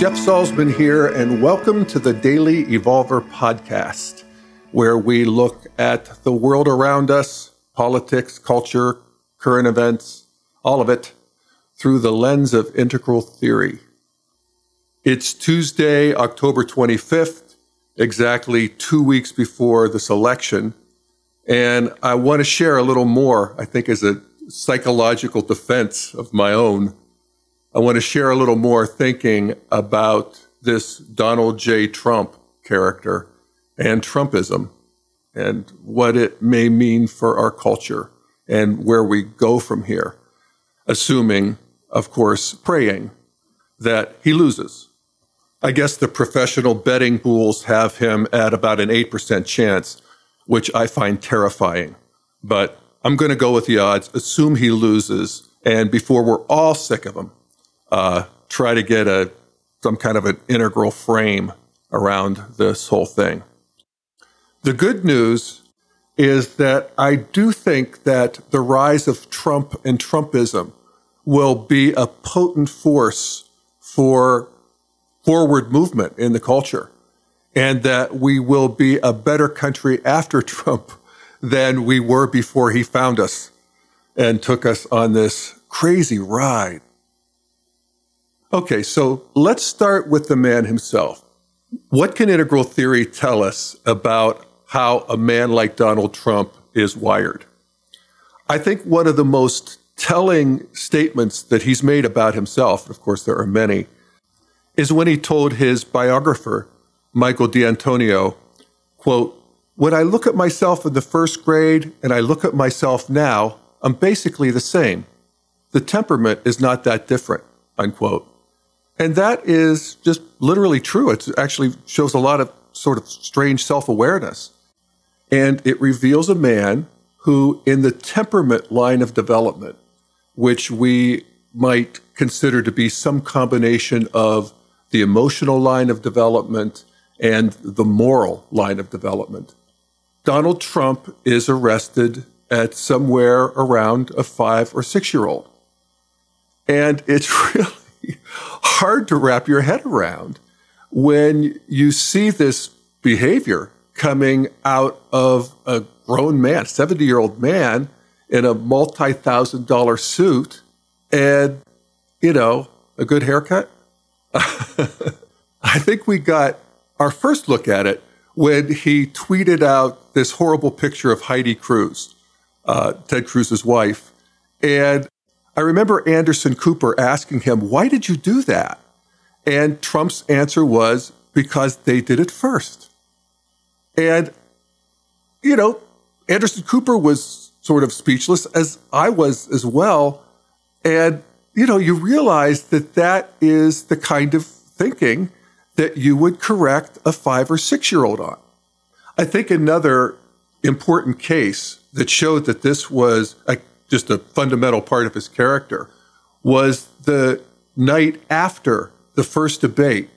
Jeff Salzman here, and welcome to the Daily Evolver podcast, where we look at the world around us, politics, culture, current events, all of it, through the lens of integral theory. It's Tuesday, October 25th, exactly two weeks before this election, and I want to share a little more, I think, as a psychological defense of my own I want to share a little more thinking about this Donald J. Trump character and Trumpism and what it may mean for our culture and where we go from here, assuming, of course, praying that he loses. I guess the professional betting pools have him at about an 8% chance, which I find terrifying. But I'm going to go with the odds, assume he loses, and before we're all sick of him, uh, try to get a some kind of an integral frame around this whole thing. The good news is that I do think that the rise of Trump and Trumpism will be a potent force for forward movement in the culture, and that we will be a better country after Trump than we were before he found us and took us on this crazy ride Okay, so let's start with the man himself. What can integral theory tell us about how a man like Donald Trump is wired? I think one of the most telling statements that he's made about himself, of course, there are many, is when he told his biographer, Michael D'Antonio, quote, When I look at myself in the first grade and I look at myself now, I'm basically the same. The temperament is not that different, unquote. And that is just literally true. It actually shows a lot of sort of strange self awareness. And it reveals a man who, in the temperament line of development, which we might consider to be some combination of the emotional line of development and the moral line of development. Donald Trump is arrested at somewhere around a five or six year old. And it's really hard to wrap your head around when you see this behavior coming out of a grown man, 70 year old man in a multi thousand dollar suit and, you know, a good haircut. I think we got our first look at it when he tweeted out this horrible picture of Heidi Cruz, uh, Ted Cruz's wife. And I remember Anderson Cooper asking him, Why did you do that? And Trump's answer was, Because they did it first. And, you know, Anderson Cooper was sort of speechless, as I was as well. And, you know, you realize that that is the kind of thinking that you would correct a five or six year old on. I think another important case that showed that this was a just a fundamental part of his character, was the night after the first debate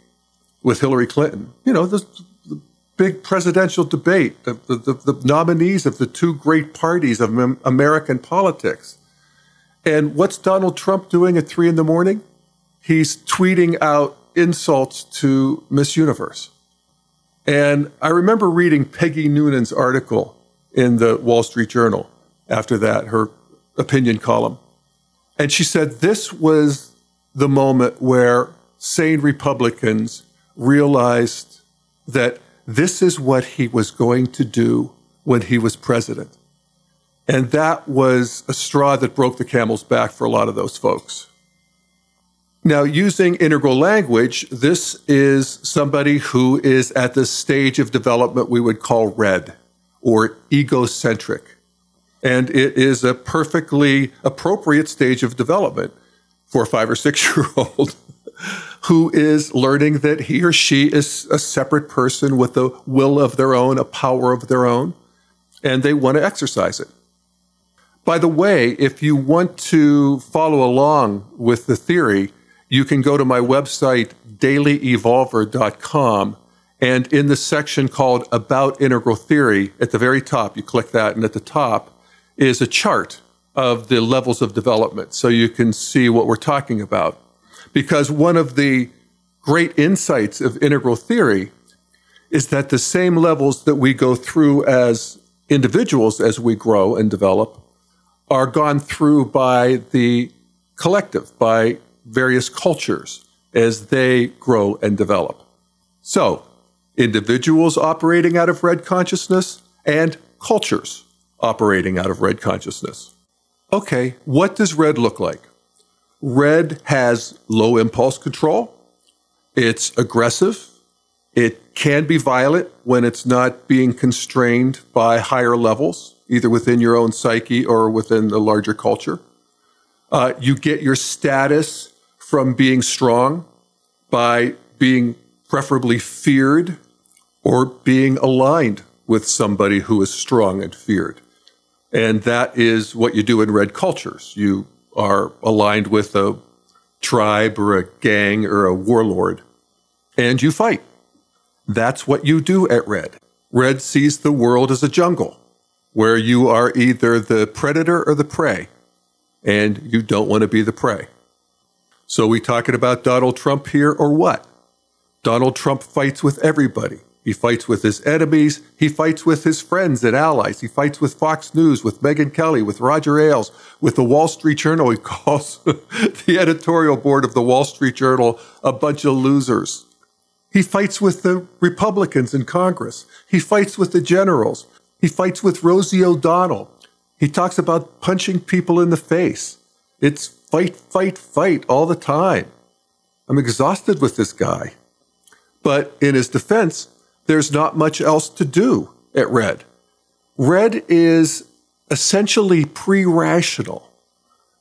with Hillary Clinton. You know, the, the big presidential debate, the, the, the, nominees of the two great parties of American politics. And what's Donald Trump doing at three in the morning? He's tweeting out insults to Miss Universe. And I remember reading Peggy Noonan's article in the Wall Street Journal after that, her opinion column. And she said this was the moment where sane Republicans realized that this is what he was going to do when he was president. And that was a straw that broke the camel's back for a lot of those folks. Now, using integral language, this is somebody who is at the stage of development we would call red or egocentric. And it is a perfectly appropriate stage of development for a five or six year old who is learning that he or she is a separate person with a will of their own, a power of their own, and they want to exercise it. By the way, if you want to follow along with the theory, you can go to my website, dailyevolver.com, and in the section called About Integral Theory, at the very top, you click that, and at the top, is a chart of the levels of development so you can see what we're talking about. Because one of the great insights of integral theory is that the same levels that we go through as individuals as we grow and develop are gone through by the collective, by various cultures as they grow and develop. So, individuals operating out of red consciousness and cultures operating out of red consciousness. Okay, what does red look like? Red has low impulse control. It's aggressive. It can be violent when it's not being constrained by higher levels, either within your own psyche or within the larger culture. Uh, you get your status from being strong by being preferably feared or being aligned with somebody who is strong and feared. And that is what you do in red cultures. You are aligned with a tribe or a gang or a warlord, and you fight. That's what you do at red. Red sees the world as a jungle where you are either the predator or the prey, and you don't want to be the prey. So, we talking about Donald Trump here or what? Donald Trump fights with everybody. He fights with his enemies. He fights with his friends and allies. He fights with Fox News, with Megyn Kelly, with Roger Ailes, with the Wall Street Journal. He calls the editorial board of the Wall Street Journal a bunch of losers. He fights with the Republicans in Congress. He fights with the generals. He fights with Rosie O'Donnell. He talks about punching people in the face. It's fight, fight, fight all the time. I'm exhausted with this guy. But in his defense, there's not much else to do at Red. Red is essentially pre rational.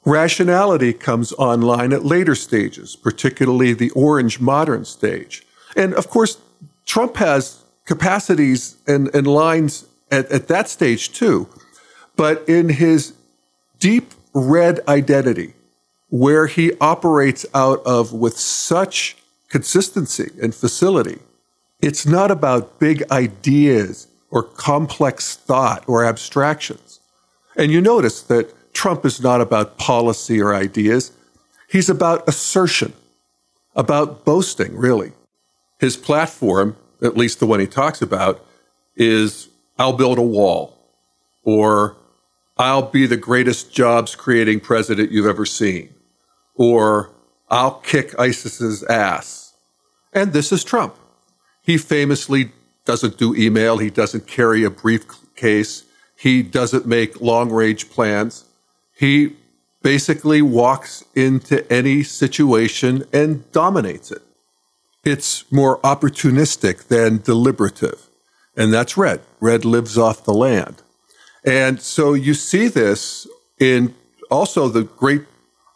Rationality comes online at later stages, particularly the orange modern stage. And of course, Trump has capacities and, and lines at, at that stage too. But in his deep red identity, where he operates out of with such consistency and facility, it's not about big ideas or complex thought or abstractions. And you notice that Trump is not about policy or ideas. He's about assertion, about boasting, really. His platform, at least the one he talks about, is I'll build a wall or I'll be the greatest jobs creating president you've ever seen or I'll kick ISIS's ass. And this is Trump. He famously doesn't do email. He doesn't carry a briefcase. He doesn't make long range plans. He basically walks into any situation and dominates it. It's more opportunistic than deliberative. And that's red. Red lives off the land. And so you see this in also the great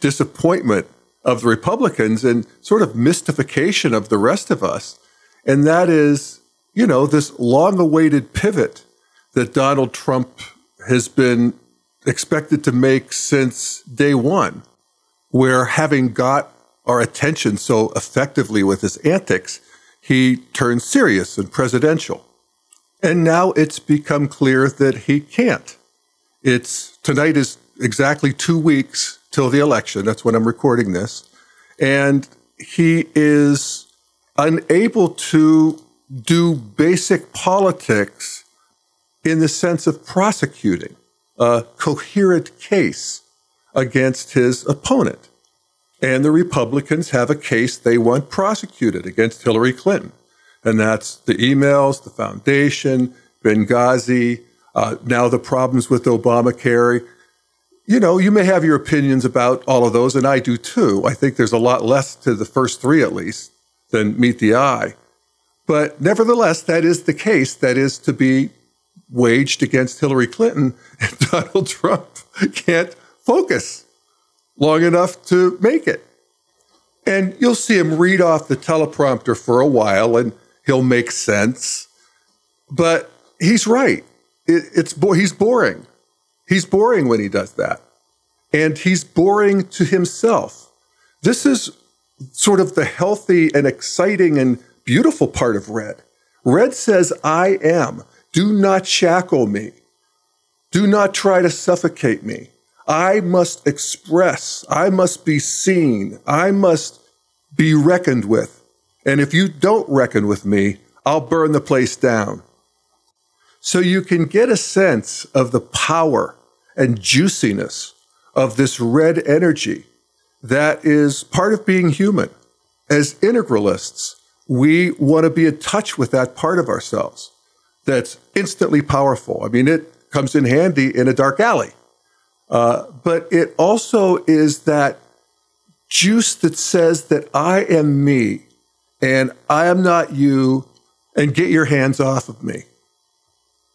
disappointment of the Republicans and sort of mystification of the rest of us and that is, you know, this long awaited pivot that Donald Trump has been expected to make since day one, where having got our attention so effectively with his antics, he turned serious and presidential. And now it's become clear that he can't. It's tonight is exactly two weeks till the election. That's when I'm recording this. And he is unable to do basic politics in the sense of prosecuting a coherent case against his opponent. And the Republicans have a case they want prosecuted against Hillary Clinton. And that's the emails, the foundation, Benghazi, uh, now the problems with Obamacare. You know, you may have your opinions about all of those, and I do too. I think there's a lot less to the first three, at least, than meet the eye. But nevertheless, that is the case that is to be waged against Hillary Clinton, and Donald Trump can't focus long enough to make it. And you'll see him read off the teleprompter for a while and he'll make sense. But he's right. It, it's bo- he's boring. He's boring when he does that. And he's boring to himself. This is sort of the healthy and exciting and beautiful part of red. Red says, I am. Do not shackle me. Do not try to suffocate me. I must express. I must be seen. I must be reckoned with. And if you don't reckon with me, I'll burn the place down. So you can get a sense of the power and juiciness of this red energy that is part of being human. As integralists, we want to be in touch with that part of ourselves that's instantly powerful. I mean, it comes in handy in a dark alley. Uh, but it also is that juice that says that I am me and I am not you, and get your hands off of me.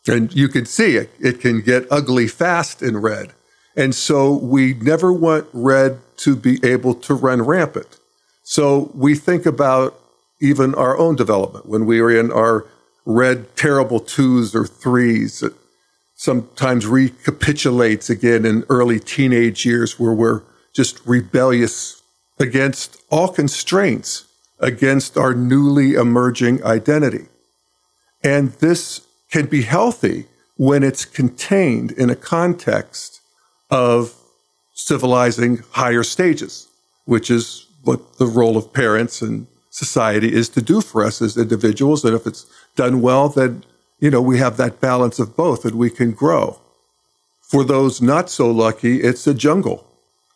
And you can see it, it can get ugly fast in red. And so we never want red to be able to run rampant. So we think about even our own development when we are in our red terrible twos or threes. It sometimes recapitulates again in early teenage years where we're just rebellious against all constraints, against our newly emerging identity. And this can be healthy when it's contained in a context of civilizing higher stages, which is what the role of parents and society is to do for us as individuals. And if it's done well, then, you know, we have that balance of both and we can grow. For those not so lucky, it's a jungle.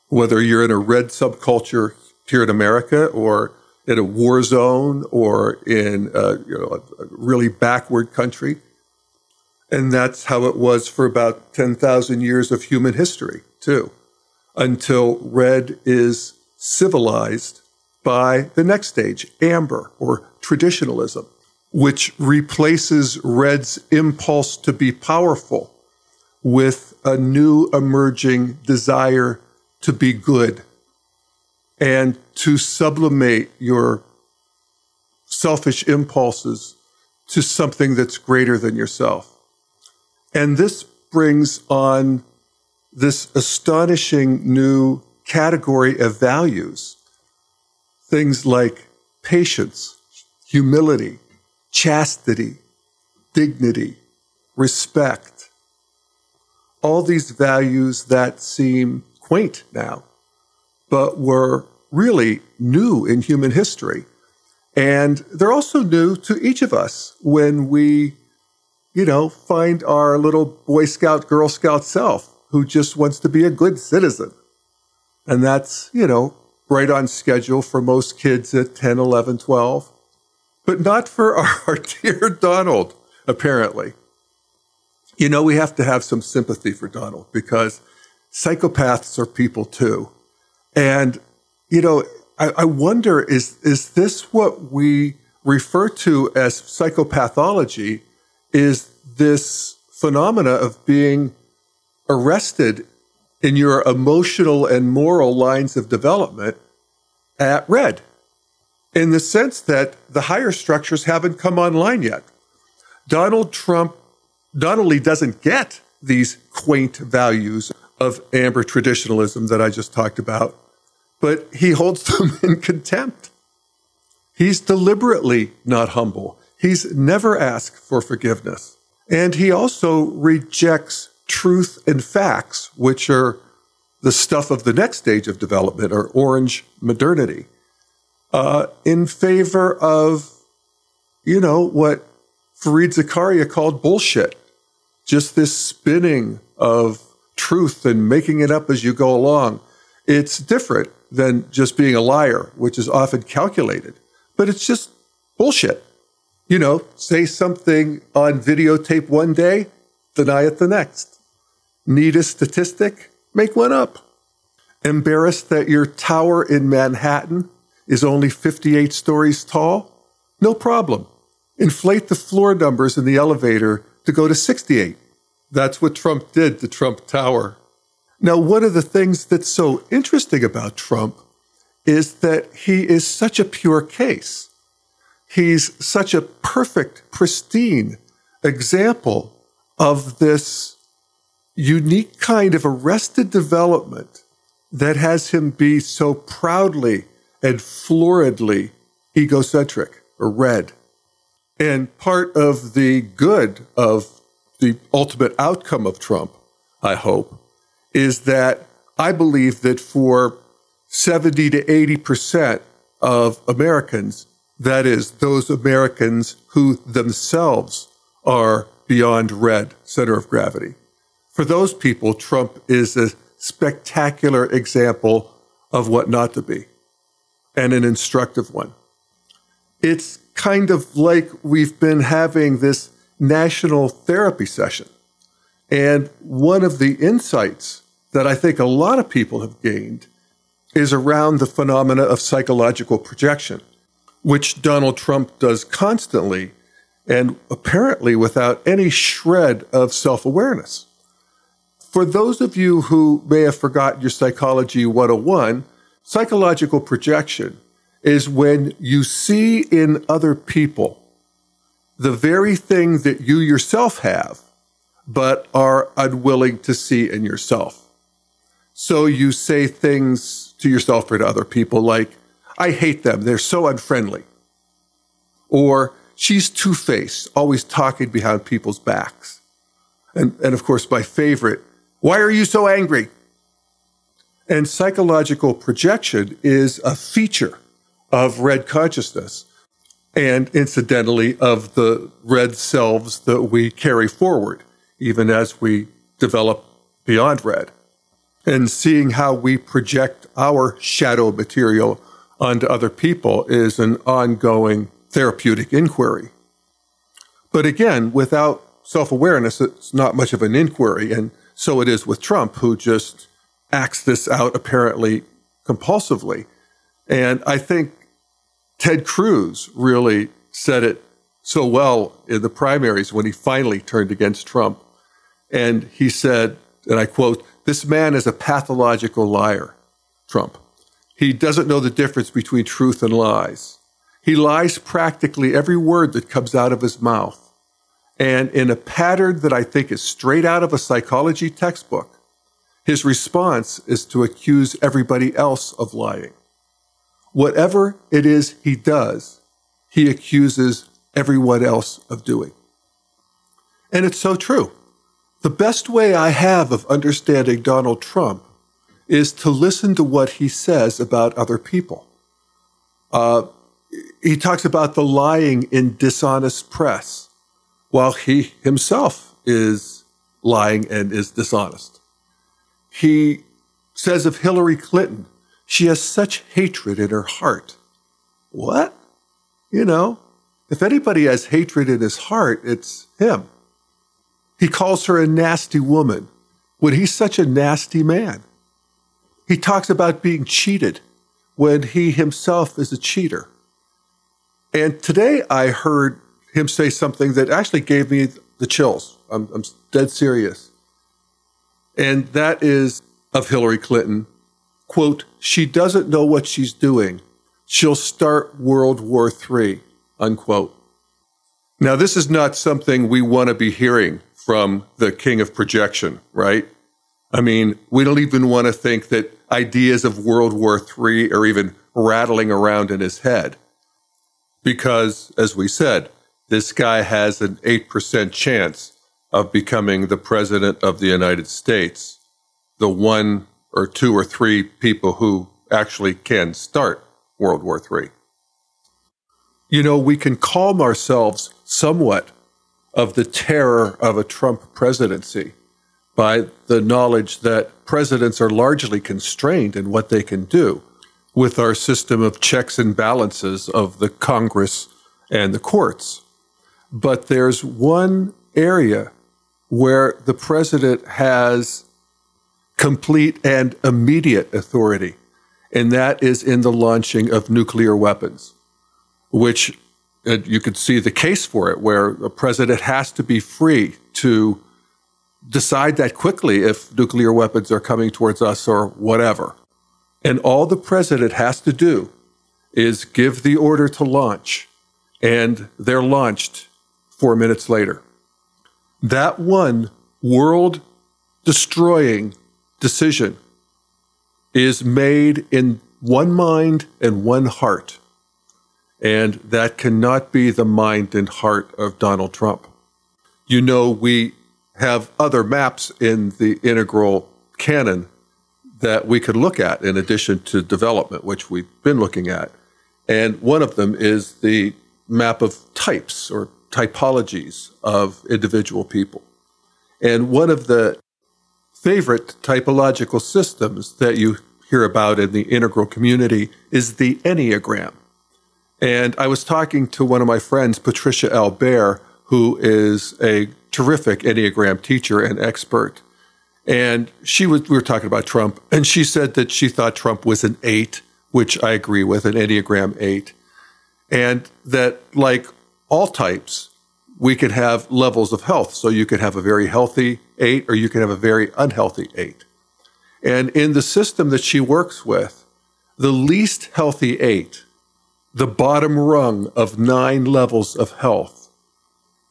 Whether you're in a red subculture here in America or in a war zone or in a, you know, a really backward country. And that's how it was for about 10,000 years of human history, too, until red is civilized by the next stage, amber or traditionalism, which replaces red's impulse to be powerful with a new emerging desire to be good and to sublimate your selfish impulses to something that's greater than yourself. And this brings on this astonishing new category of values. Things like patience, humility, chastity, dignity, respect. All these values that seem quaint now but were really new in human history. And they're also new to each of us when we, you know, find our little Boy Scout, Girl Scout self who just wants to be a good citizen. And that's, you know, right on schedule for most kids at 10, 11, 12, but not for our, dear Donald, apparently. You know, we have to have some sympathy for Donald because psychopaths are people too. And, you know, I, I wonder is, is this what we refer to as psychopathology? Is this phenomena of being arrested in your emotional and moral lines of development at red in the sense that the higher structures haven't come online yet. Donald Trump not only doesn't get these quaint values of amber traditionalism that I just talked about, but he holds them in contempt. He's deliberately not humble. He's never asked for forgiveness. And he also rejects truth and facts, which are the stuff of the next stage of development or orange modernity, uh, in favor of, you know, what Fareed Zakaria called bullshit. Just this spinning of truth and making it up as you go along. It's different than just being a liar, which is often calculated. But it's just bullshit. You know, say something on videotape one day, deny it the next. Need a statistic? Make one up. Embarrassed that your tower in Manhattan is only 58 stories tall? No problem. Inflate the floor numbers in the elevator to go to 68. That's what Trump did to Trump Tower. Now, one of the things that's so interesting about Trump is that he is such a pure case. He's such a perfect, pristine example of this unique kind of arrested development that has him be so proudly and floridly egocentric or red. And part of the good of the ultimate outcome of Trump, I hope, is that I believe that for 70 to 80% of Americans, That is, those Americans who themselves are beyond red center of gravity. For those people, Trump is a spectacular example of what not to be and an instructive one. It's kind of like we've been having this national therapy session. And one of the insights that I think a lot of people have gained is around the phenomena of psychological projection, which Donald Trump does constantly and apparently without any shred of self awareness. For those of you who may have forgotten your Psychology 101, psychological projection is when you see in other people the very thing that you yourself have, but are unwilling to see in yourself. So you say things to yourself or to other people like, I hate them, they're so unfriendly. Or, she's two faced, always talking behind people's backs. And, and of course, my favorite, why are you so angry? And psychological projection is a feature of red consciousness and incidentally of the red selves that we carry forward, even as we develop beyond red. And seeing how we project our shadow material onto other people is an ongoing therapeutic inquiry. But again, without self awareness, it's not much of an inquiry. And so it is with Trump, who just acts this out apparently compulsively. And I think Ted Cruz really said it so well in the primaries when he finally turned against Trump. And he said, and I quote, this man is a pathological liar, Trump. He doesn't know the difference between truth and lies. He lies practically every word that comes out of his mouth. And in a pattern that I think is straight out of a psychology textbook, his response is to accuse everybody else of lying. Whatever it is he does, he accuses everyone else of doing. And it's so true. The best way I have of understanding Donald Trump is to listen to what he says about other people. Uh, he talks about the lying in dishonest press while he himself is lying and is dishonest. He says of Hillary Clinton, she has such hatred in her heart. What? You know, if anybody has hatred in his heart, it's him. He calls her a nasty woman when he's such a nasty man. He talks about being cheated when he himself is a cheater. And today I heard him say something that actually gave me the chills. I'm, I'm dead serious. And that is of Hillary Clinton. Quote, she doesn't know what she's doing. She'll start World War III, unquote. Now, this is not something we want to be hearing from the king of projection, right? I mean, we don't even want to think that ideas of World War III are even rattling around in his head because, as we said, this guy has an 8% chance of becoming the president of the United States, the one or two or three people who actually can start World War III. You know, we can calm ourselves somewhat of the terror of a Trump presidency by the knowledge that presidents are largely constrained in what they can do with our system of checks and balances of the Congress and the courts. But there's one area where the president has complete and immediate authority, and that is in the launching of nuclear weapons, which uh, you could see the case for it, where a president has to be free to decide that quickly if nuclear weapons are coming towards us or whatever. And all the president has to do is give the order to launch, and they're launched four minutes later. That one world destroying decision is made in one mind and one heart. And that cannot be the mind and heart of Donald Trump. You know, we have other maps in the integral canon that we could look at in addition to development, which we've been looking at. And one of them is the map of types or typologies of individual people. And one of the favorite typological systems that you hear about in the integral community is the Enneagram. And I was talking to one of my friends, Patricia Albert, who is a terrific Enneagram teacher and expert. And she was, we were talking about Trump, and she said that she thought Trump was an eight, which I agree with, an Enneagram eight. And that, like all types, we could have levels of health. So you could have a very healthy eight, or you could have a very unhealthy eight. And in the system that she works with, the least healthy eight, the bottom rung of nine levels of health,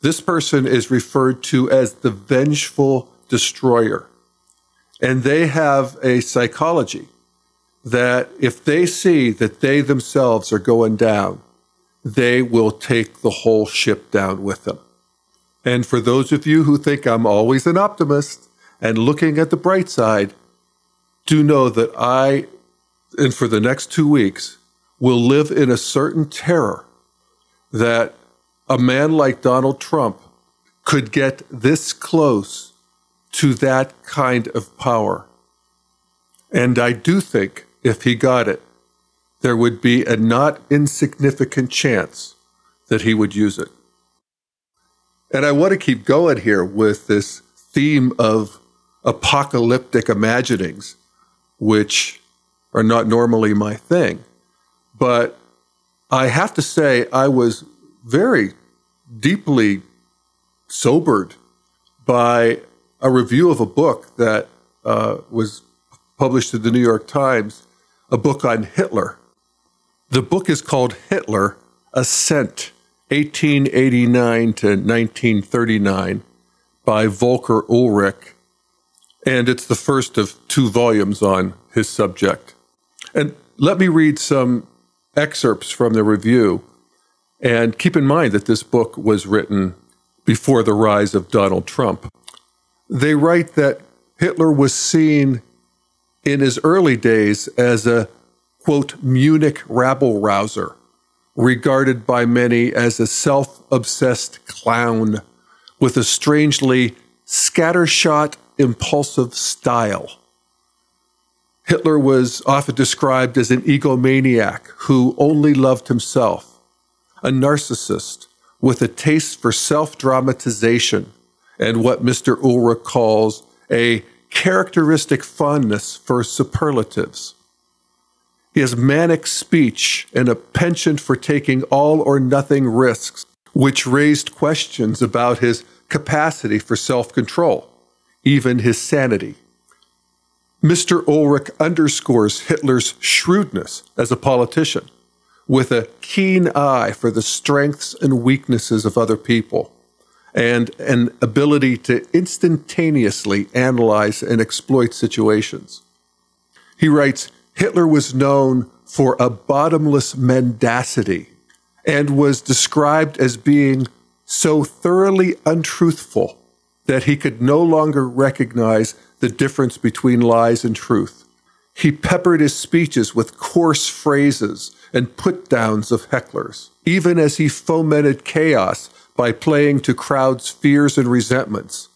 this person is referred to as the vengeful destroyer. And they have a psychology that if they see that they themselves are going down, they will take the whole ship down with them. And for those of you who think I'm always an optimist and looking at the bright side, do know that I, and for the next two weeks, will live in a certain terror that a man like Donald Trump could get this close to that kind of power. And I do think if he got it, there would be a not insignificant chance that he would use it. And I want to keep going here with this theme of apocalyptic imaginings, which are not normally my thing. But I have to say, I was very deeply sobered by a review of a book that uh, was published in the New York Times, a book on Hitler. The book is called Hitler Ascent, 1889 to 1939, by Volker Ullrich. And it's the first of two volumes on his subject. And let me read some excerpts from the review. And keep in mind that this book was written before the rise of Donald Trump. They write that Hitler was seen in his early days as a, quote, Munich rabble rouser, regarded by many as a self obsessed clown with a strangely scattershot, impulsive style. Hitler was often described as an egomaniac who only loved himself, a narcissist with a taste for self dramatization and what Mr. Ullrich calls a characteristic fondness for superlatives. He has manic speech and a penchant for taking all or nothing risks, which raised questions about his capacity for self control, even his sanity. Mr. Ullrich underscores Hitler's shrewdness as a politician, with a keen eye for the strengths and weaknesses of other people and an ability to instantaneously analyze and exploit situations. He writes Hitler was known for a bottomless mendacity and was described as being so thoroughly untruthful that he could no longer recognize the difference between lies and truth. He peppered his speeches with coarse phrases and put downs of hecklers, even as he fomented chaos by playing to crowds' fears and resentments.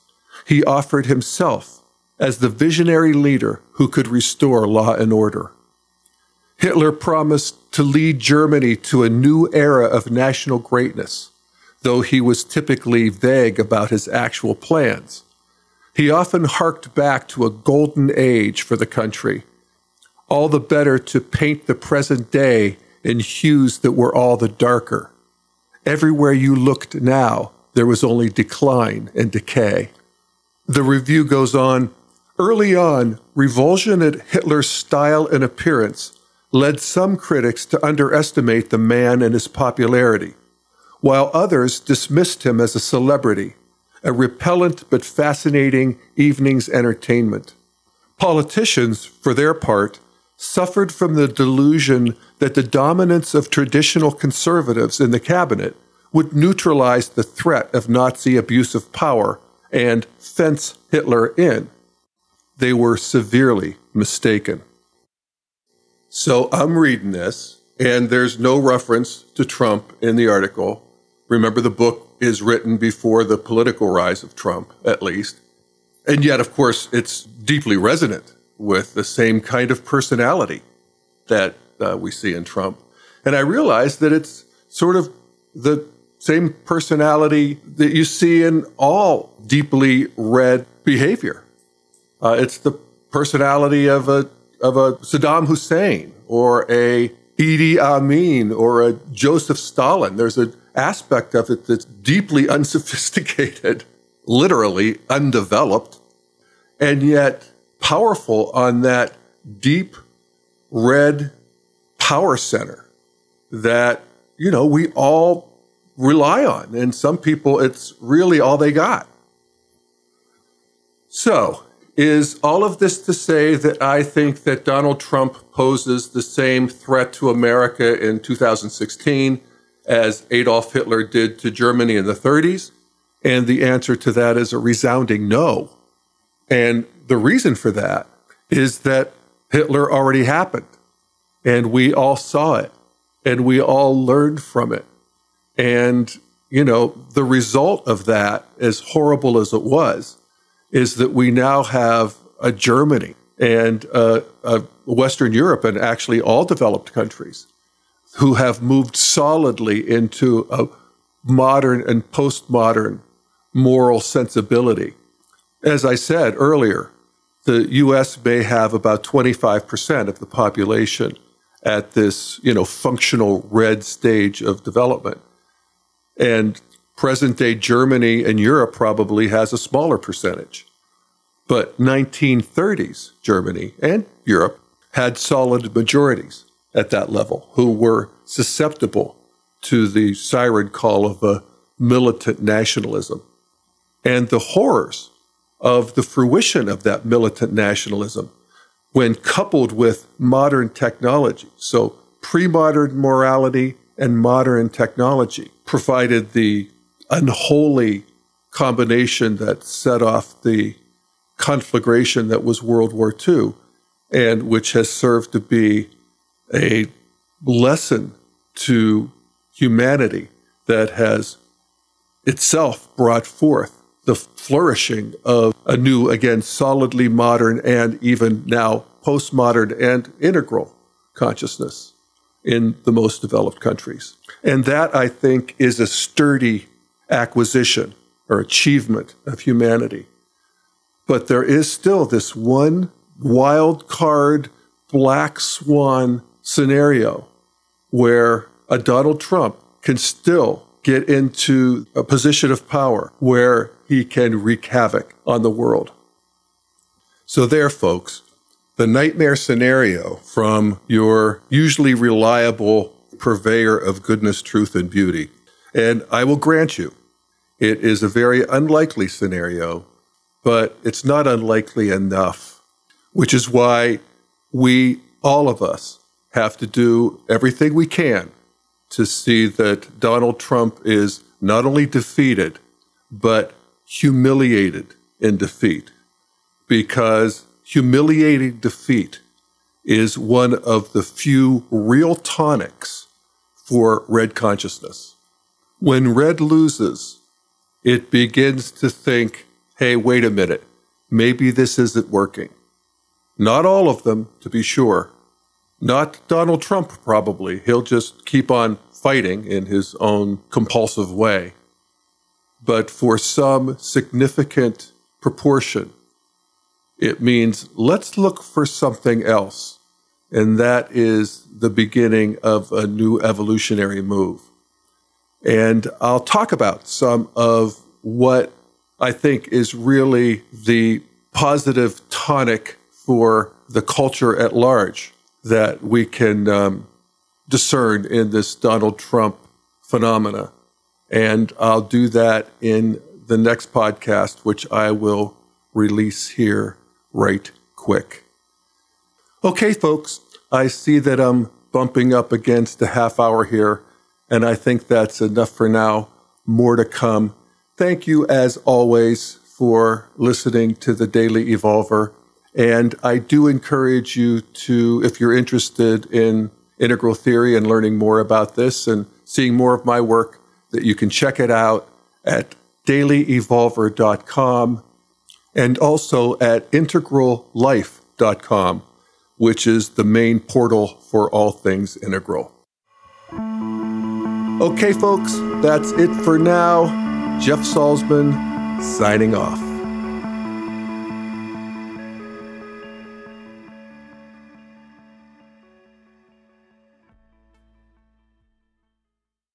He offered himself as the visionary leader who could restore law and order. Hitler promised to lead Germany to a new era of national greatness, though he was typically vague about his actual plans. He often harked back to a golden age for the country, all the better to paint the present day in hues that were all the darker. Everywhere you looked now, there was only decline and decay. The review goes on Early on, revulsion at Hitler's style and appearance led some critics to underestimate the man and his popularity, while others dismissed him as a celebrity, a repellent but fascinating evening's entertainment. Politicians, for their part, suffered from the delusion that the dominance of traditional conservatives in the cabinet would neutralize the threat of Nazi abuse of power and fence Hitler in. They were severely mistaken. So I'm reading this, And there's no reference to Trump in the article. Remember, the book is written before the political rise of Trump, at least. And yet, of course, it's deeply resonant with the same kind of personality that uh, we see in Trump. And I realized that it's sort of the same personality that you see in all deeply red behavior. Uh, it's the personality of a of a Saddam Hussein or a Idi Amin or a Joseph Stalin. There's an aspect of it that's deeply unsophisticated, literally undeveloped, and yet powerful on that deep red power center that, you know, we all rely on. And some people, it's really all they got. So, is all of this to say that I think that Donald Trump poses the same threat to America in 2016 as Adolf Hitler did to Germany in the 30s? And the answer to that is a resounding no. And the reason for that is that Hitler already happened and we all saw it and we all learned from it. And, you know, the result of that, as horrible as it was, is that we now have a Germany and a, a Western Europe and actually all developed countries who have moved solidly into a modern and postmodern moral sensibility. As I said earlier, the US may have about 25% of the population at this, you know, functional red stage of development. And Present day Germany and Europe probably has a smaller percentage. But 1930s Germany and Europe had solid majorities at that level who were susceptible to the siren call of a militant nationalism. And the horrors of the fruition of that militant nationalism when coupled with modern technology. So, pre modern morality and modern technology provided the unholy combination that set off the conflagration that was World War II, and which has served to be a lesson to humanity that has itself brought forth the flourishing of a new, again, solidly modern and even now postmodern and integral consciousness in the most developed countries. And that, I think, is a sturdy acquisition or achievement of humanity. But there is still this one wild card, black swan scenario where a Donald Trump can still get into a position of power where he can wreak havoc on the world. So, there, folks, the nightmare scenario from your usually reliable purveyor of goodness, truth, and beauty. And I will grant you, it is a very unlikely scenario, but it's not unlikely enough, which is why we, all of us, have to do everything we can to see that Donald Trump is not only defeated, but humiliated in defeat. Because humiliating defeat is one of the few real tonics for red consciousness. When red loses, it begins to think, hey, wait a minute, maybe this isn't working. Not all of them, to be sure. Not Donald Trump, probably. He'll just keep on fighting in his own compulsive way. But for some significant proportion, it means let's look for something else. And that is the beginning of a new evolutionary move. And I'll talk about some of what I think is really the positive tonic for the culture at large that we can um, discern in this Donald Trump phenomena. And I'll do that in the next podcast, which I will release here right quick. Okay, folks, I see that I'm bumping up against a half hour here. And I think that's enough for now. More to come. Thank you, as always, for listening to the Daily Evolver. And I do encourage you to, if you're interested in integral theory and learning more about this and seeing more of my work, that you can check it out at dailyevolver.com and also at integrallife.com, which is the main portal for all things integral. Okay, folks, that's it for now. Jeff Salzman signing off.